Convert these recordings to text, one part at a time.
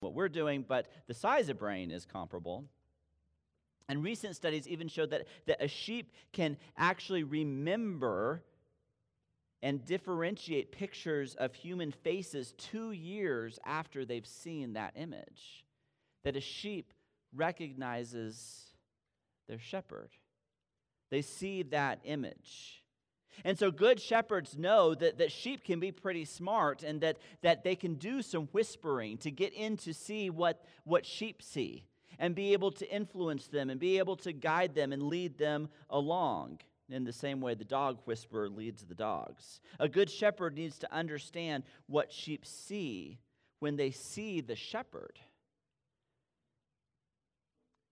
what we're doing, but the size of brain is comparable. And recent studies even showed that, that a sheep can actually remember and differentiate pictures of human faces two years after they've seen that image. That a sheep recognizes their shepherd, they see that image. And so good shepherds know that, that sheep can be pretty smart and that, that they can do some whispering to get in to see what, what sheep see and be able to influence them and be able to guide them and lead them along in the same way the dog whisperer leads the dogs. A good shepherd needs to understand what sheep see when they see the shepherd.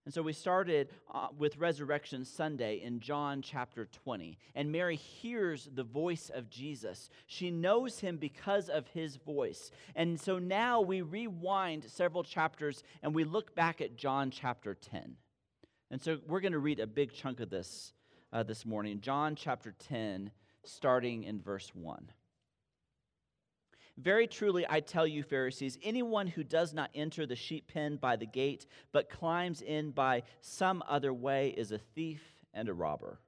And so we started uh, with Resurrection Sunday in John chapter 20. And Mary hears the voice of Jesus. She knows him because of his voice. And so now we rewind several chapters and we look back at John chapter 10. And so we're going to read a big chunk of this uh, this morning. John chapter 10, starting in verse 1. Very truly, I tell you, Pharisees, anyone who does not enter the sheep pen by the gate, but climbs in by some other way, is a thief and a robber.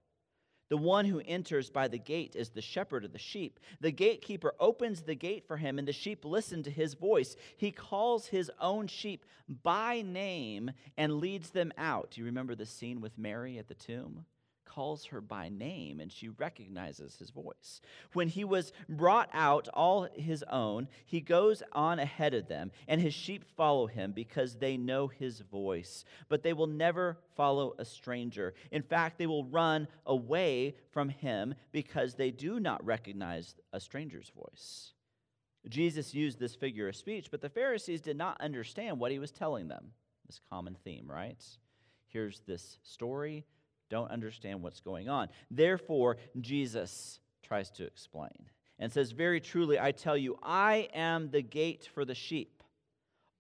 The one who enters by the gate is the shepherd of the sheep. The gatekeeper opens the gate for him, and the sheep listen to his voice. He calls his own sheep by name and leads them out. Do you remember the scene with Mary at the tomb? Calls her by name and she recognizes his voice. When he was brought out all his own, he goes on ahead of them, and his sheep follow him because they know his voice. But they will never follow a stranger. In fact, they will run away from him because they do not recognize a stranger's voice. Jesus used this figure of speech, but the Pharisees did not understand what he was telling them. This common theme, right? Here's this story don't understand what's going on. Therefore, Jesus tries to explain and says, Very truly, I tell you, I am the gate for the sheep.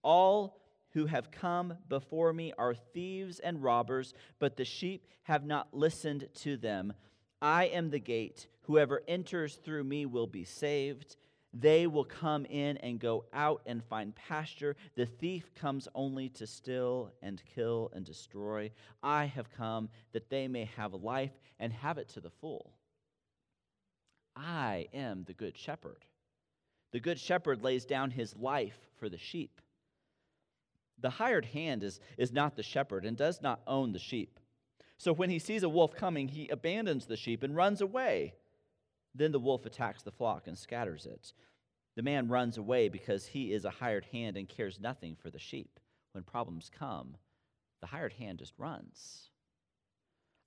All who have come before me are thieves and robbers, but the sheep have not listened to them. I am the gate. Whoever enters through me will be saved. They will come in and go out and find pasture. The thief comes only to steal and kill and destroy. I have come that they may have life and have it to the full. I am the good shepherd. The good shepherd lays down his life for the sheep. The hired hand is, is not the shepherd and does not own the sheep. So when he sees a wolf coming, he abandons the sheep and runs away. Then the wolf attacks the flock and scatters it. The man runs away because he is a hired hand and cares nothing for the sheep. When problems come, the hired hand just runs.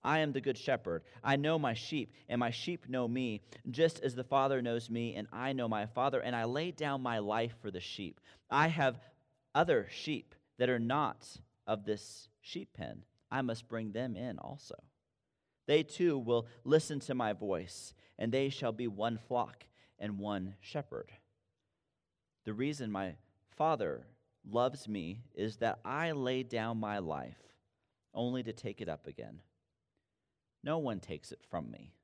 I am the good shepherd. I know my sheep, and my sheep know me, just as the Father knows me, and I know my Father, and I lay down my life for the sheep. I have other sheep that are not of this sheep pen. I must bring them in also. They too will listen to my voice, and they shall be one flock and one shepherd. The reason my Father loves me is that I lay down my life only to take it up again. No one takes it from me,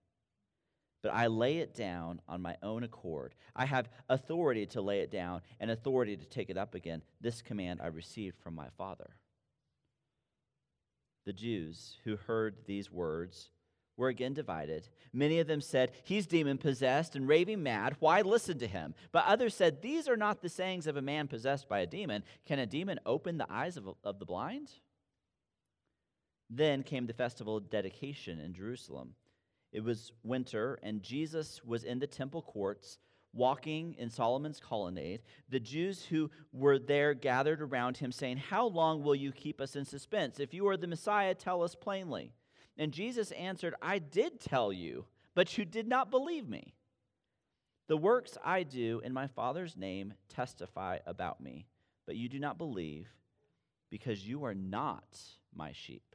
but I lay it down on my own accord. I have authority to lay it down and authority to take it up again. This command I received from my Father. The Jews who heard these words were again divided. Many of them said, He's demon possessed and raving mad. Why listen to him? But others said, These are not the sayings of a man possessed by a demon. Can a demon open the eyes of, of the blind? Then came the festival of dedication in Jerusalem. It was winter, and Jesus was in the temple courts walking in Solomon's colonnade, the Jews who were there gathered around him, saying, How long will you keep us in suspense? If you are the Messiah, tell us plainly. And Jesus answered, I did tell you, but you did not believe me. The works I do in my Father's name testify about me, but you do not believe because you are not my sheep.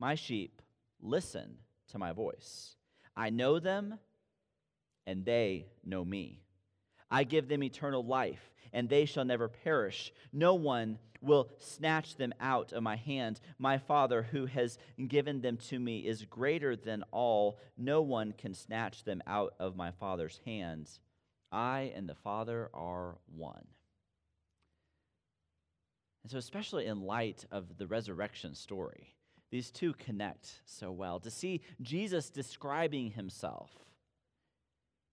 My sheep listen to my voice. I know them and they know me. I give them eternal life, and they shall never perish. No one will snatch them out of my hand. My Father, who has given them to me, is greater than all. No one can snatch them out of my Father's hands. I and the Father are one. And so, especially in light of the resurrection story, these two connect so well. To see Jesus describing himself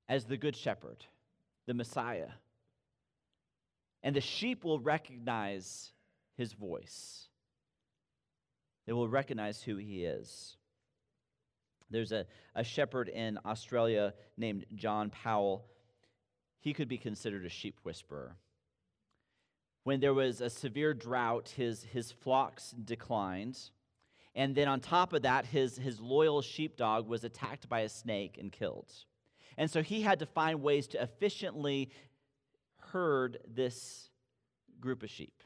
as the Good Shepherd, the Messiah, and the sheep will recognize his voice, they will recognize who he is. There's a, a shepherd in Australia named John Powell. He could be considered a sheep whisperer. When there was a severe drought, his, his flocks declined. And then on top of that, his, his loyal sheepdog was attacked by a snake and killed. And so he had to find ways to efficiently herd this group of sheep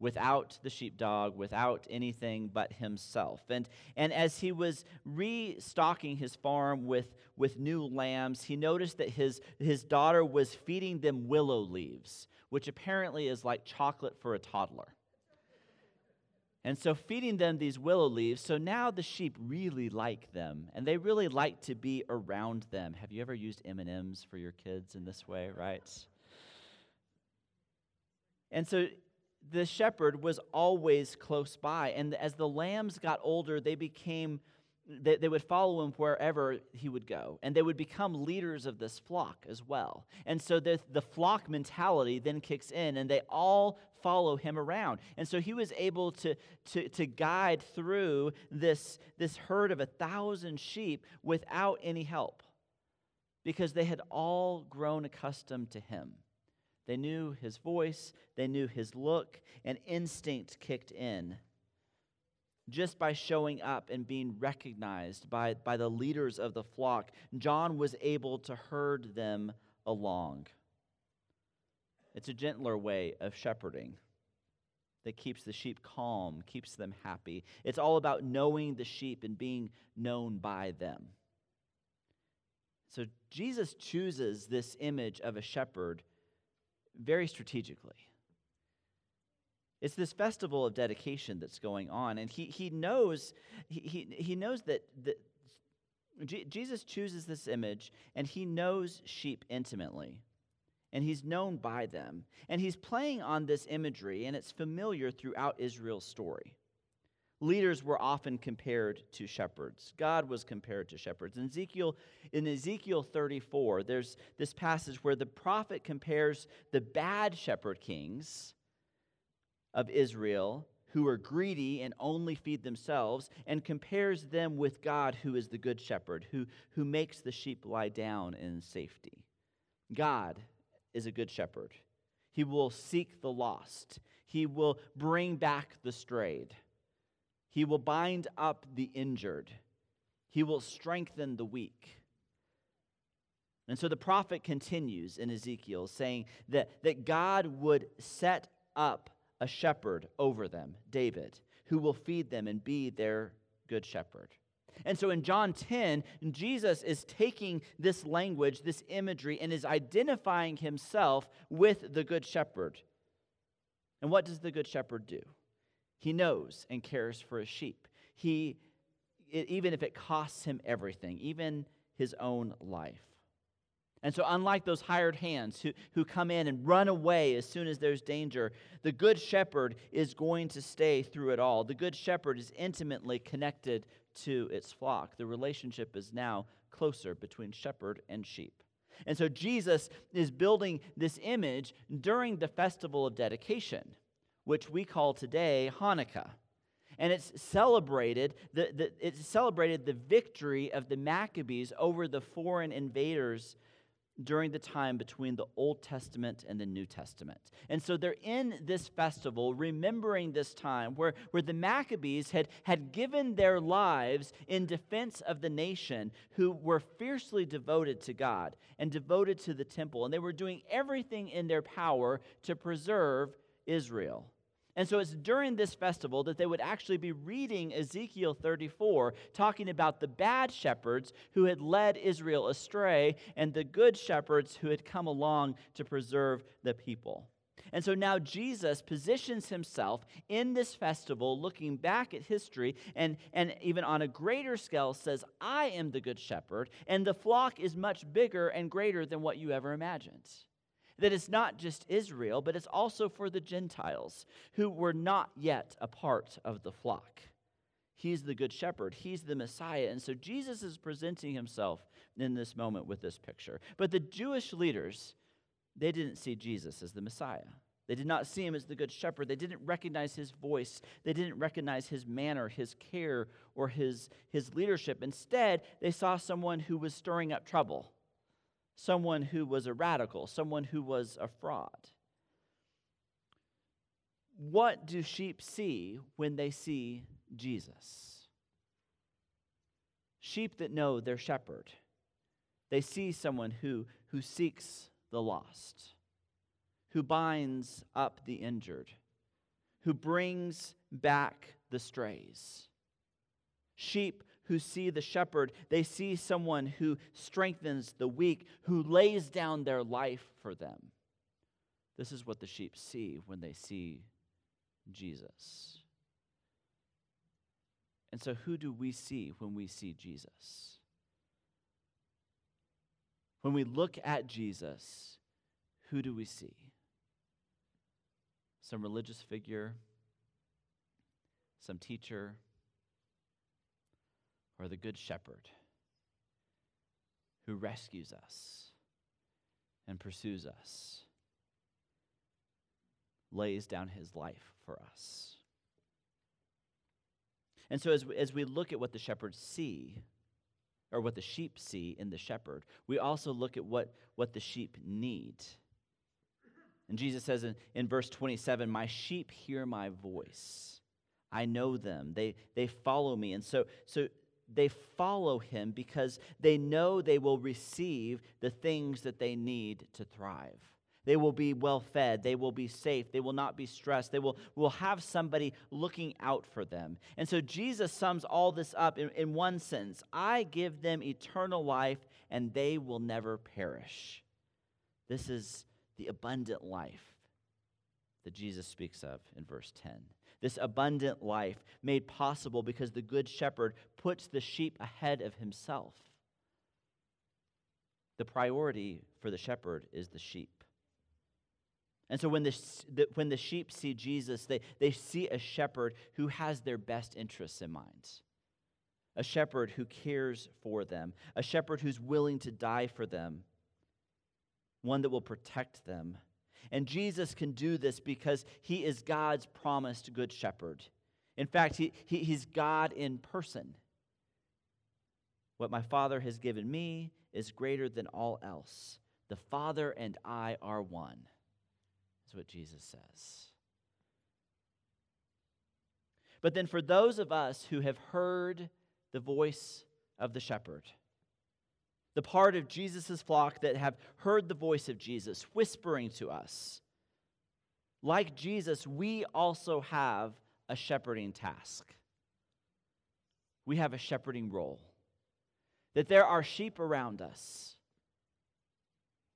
without the sheepdog, without anything but himself. And, and as he was restocking his farm with, with new lambs, he noticed that his, his daughter was feeding them willow leaves, which apparently is like chocolate for a toddler. And so feeding them these willow leaves, so now the sheep really like them and they really like to be around them. Have you ever used M&Ms for your kids in this way, right? And so the shepherd was always close by. And as the lambs got older, they became, they, they, would follow him wherever he would go. And they would become leaders of this flock as well. And so the, the flock mentality then kicks in, and they all follow him around. And so he was able to, to, to guide through this, this herd of a thousand sheep without any help because they had all grown accustomed to him. They knew his voice, they knew his look, and instinct kicked in. Just by showing up and being recognized by, by the leaders of the flock, John was able to herd them along. It's a gentler way of shepherding that keeps the sheep calm, keeps them happy. It's all about knowing the sheep and being known by them. So Jesus chooses this image of a shepherd very strategically. It's this festival of dedication that's going on, and he, he knows he, he, knows that, that G- Jesus chooses this image, and he knows sheep intimately, and he's known by them, and he's playing on this imagery, and it's familiar throughout Israel's story. Leaders were often compared to shepherds. God was compared to shepherds. In Ezekiel, in Ezekiel 34, there's this passage where the prophet compares the bad shepherd kings of Israel who are greedy and only feed themselves and compares them with God who is the good shepherd who, who makes the sheep lie down in safety. God is a good shepherd. He will seek the lost. He will bring back the strayed. He will bind up the injured. He will strengthen the weak. And so the prophet continues in Ezekiel saying that, that God would set up a shepherd over them, David, who will feed them and be their good shepherd. And so in John 10, Jesus is taking this language, this imagery, and is identifying himself with the good shepherd. And what does the good shepherd do? He knows and cares for his sheep. He, even if it costs him everything, even his own life. And so, unlike those hired hands who, who come in and run away as soon as there's danger, the Good Shepherd is going to stay through it all. The Good Shepherd is intimately connected to its flock. The relationship is now closer between shepherd and sheep. And so, Jesus is building this image during the festival of dedication which we call today Hanukkah. And it's celebrated, the, the, it's celebrated the victory of the Maccabees over the foreign invaders during the time between the Old Testament and the New Testament. And so they're in this festival, remembering this time where, where the Maccabees had, had given their lives in defense of the nation who were fiercely devoted to God and devoted to the temple. And they were doing everything in their power to preserve Israel. And so it's during this festival that they would actually be reading Ezekiel 34, talking about the bad shepherds who had led Israel astray and the good shepherds who had come along to preserve the people. And so now Jesus positions himself in this festival, looking back at history, and, and even on a greater scale says, I am the good shepherd, and the flock is much bigger and greater than what you ever imagined. That it's not just Israel, but it's also for the Gentiles who were not yet a part of the flock. He's the good shepherd, he's the Messiah. And so Jesus is presenting himself in this moment with this picture. But the Jewish leaders, they didn't see Jesus as the Messiah. They did not see him as the good shepherd. They didn't recognize his voice. They didn't recognize his manner, his care, or his, his leadership. Instead, they saw someone who was stirring up trouble, someone who was a radical, someone who was a fraud. What do sheep see when they see Jesus? Sheep that know their shepherd. They see someone who, who seeks the lost who binds up the injured, who brings back the strays. Sheep who see the shepherd, they see someone who strengthens the weak, who lays down their life for them. This is what the sheep see when they see Jesus. And so, who do we see when we see Jesus? When we look at Jesus, who do we see? some religious figure, some teacher, or the Good Shepherd who rescues us and pursues us, lays down his life for us. And so, as we, as we look at what the shepherds see, or what the sheep see in the shepherd, we also look at what, what the sheep need. And Jesus says in, in verse 27 My sheep hear my voice. I know them. They, they follow me. And so, so they follow him because they know they will receive the things that they need to thrive. They will be well fed. They will be safe. They will not be stressed. They will, will have somebody looking out for them. And so Jesus sums all this up in, in one sentence I give them eternal life, and they will never perish. This is the abundant life that Jesus speaks of in verse 10. This abundant life made possible because the Good Shepherd puts the sheep ahead of himself. The priority for the shepherd is the sheep. And so when the, when the sheep see Jesus, they, they see a shepherd who has their best interests in mind. A shepherd who cares for them, a shepherd who's willing to die for them, one that will protect them. And Jesus can do this because he is God's promised good shepherd. In fact, he, he, he's God in person. What my Father has given me is greater than all else. The Father and I are one. That's what Jesus says. But then, for those of us who have heard the voice of the shepherd, the part of Jesus' flock that have heard the voice of Jesus whispering to us. Like Jesus, we also have a shepherding task. We have a shepherding role. That there are sheep around us.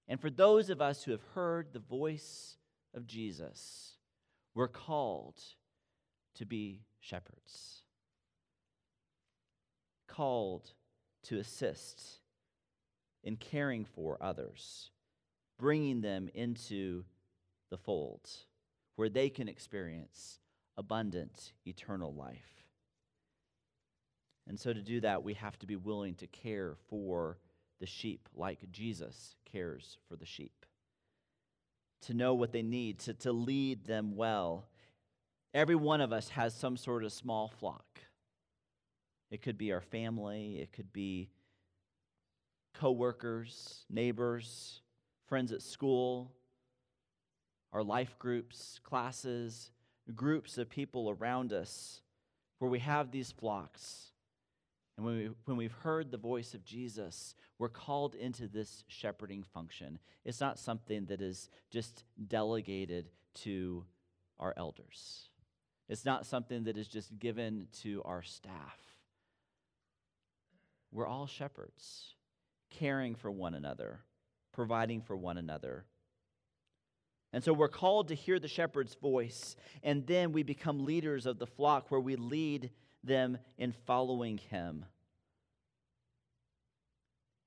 And for those of us who have heard the voice of Jesus, we're called to be shepherds, called to assist in caring for others, bringing them into the fold where they can experience abundant eternal life. And so, to do that, we have to be willing to care for the sheep like Jesus cares for the sheep, to know what they need, to, to lead them well. Every one of us has some sort of small flock. It could be our family, it could be coworkers, neighbors, friends at school, our life groups, classes, groups of people around us where we have these flocks. And when, we, when we've heard the voice of Jesus, we're called into this shepherding function. It's not something that is just delegated to our elders, it's not something that is just given to our staff. We're all shepherds caring for one another, providing for one another. And so we're called to hear the shepherd's voice, and then we become leaders of the flock where we lead them in following him,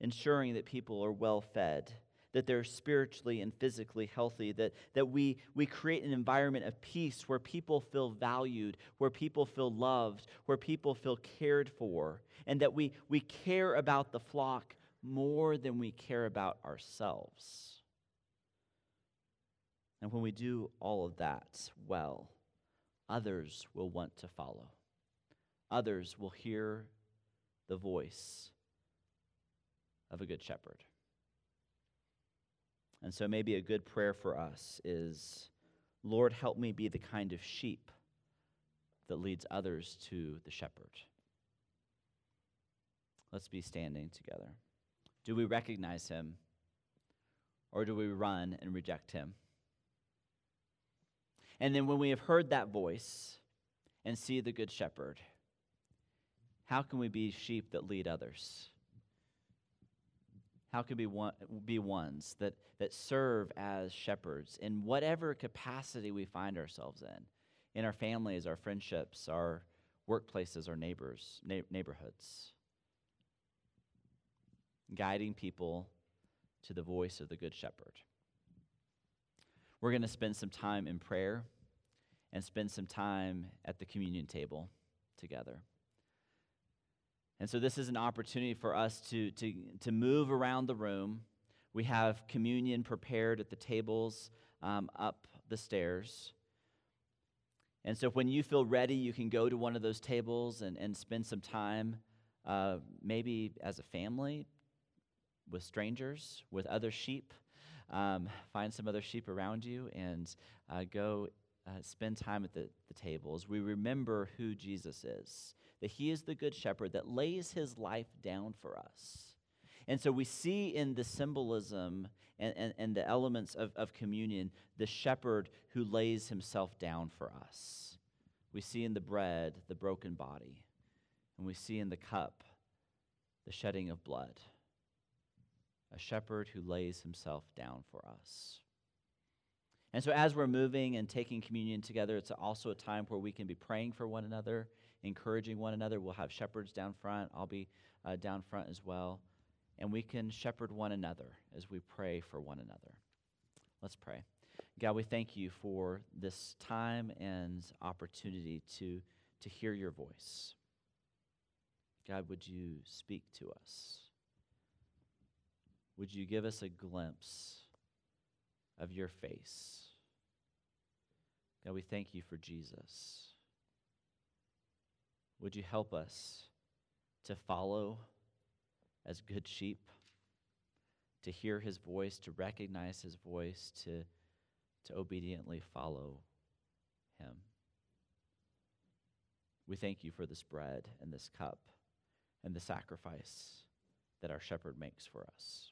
ensuring that people are well fed, that they're spiritually and physically healthy, that, that we, we create an environment of peace where people feel valued, where people feel loved, where people feel cared for, and that we, we care about the flock more than we care about ourselves. And when we do all of that well, others will want to follow. Others will hear the voice of a good shepherd. And so maybe a good prayer for us is Lord, help me be the kind of sheep that leads others to the shepherd. Let's be standing together. Do we recognize him or do we run and reject him? And then when we have heard that voice and see the good shepherd, how can we be sheep that lead others? How can we be ones that, that serve as shepherds in whatever capacity we find ourselves in, in our families, our friendships, our workplaces, our neighbors, na- neighborhoods? Guiding people to the voice of the Good Shepherd. We're going to spend some time in prayer and spend some time at the communion table together. And so, this is an opportunity for us to, to, to move around the room. We have communion prepared at the tables um, up the stairs. And so, when you feel ready, you can go to one of those tables and, and spend some time, uh, maybe as a family, with strangers, with other sheep. Um, find some other sheep around you and uh, go uh, spend time at the, the tables. We remember who Jesus is, that he is the good shepherd that lays his life down for us. And so we see in the symbolism and, and, and the elements of, of communion the shepherd who lays himself down for us. We see in the bread the broken body, and we see in the cup the shedding of blood a shepherd who lays himself down for us. And so, as we're moving and taking communion together, it's also a time where we can be praying for one another, encouraging one another. We'll have shepherds down front. I'll be uh, down front as well. And we can shepherd one another as we pray for one another. Let's pray. God, we thank you for this time and opportunity to, to hear your voice. God, would you speak to us? Would you give us a glimpse of your face? God, we thank you for Jesus. Would you help us to follow as good sheep, to hear his voice, to recognize his voice, to, to obediently follow him? We thank you for this bread and this cup and the sacrifice that our shepherd makes for us.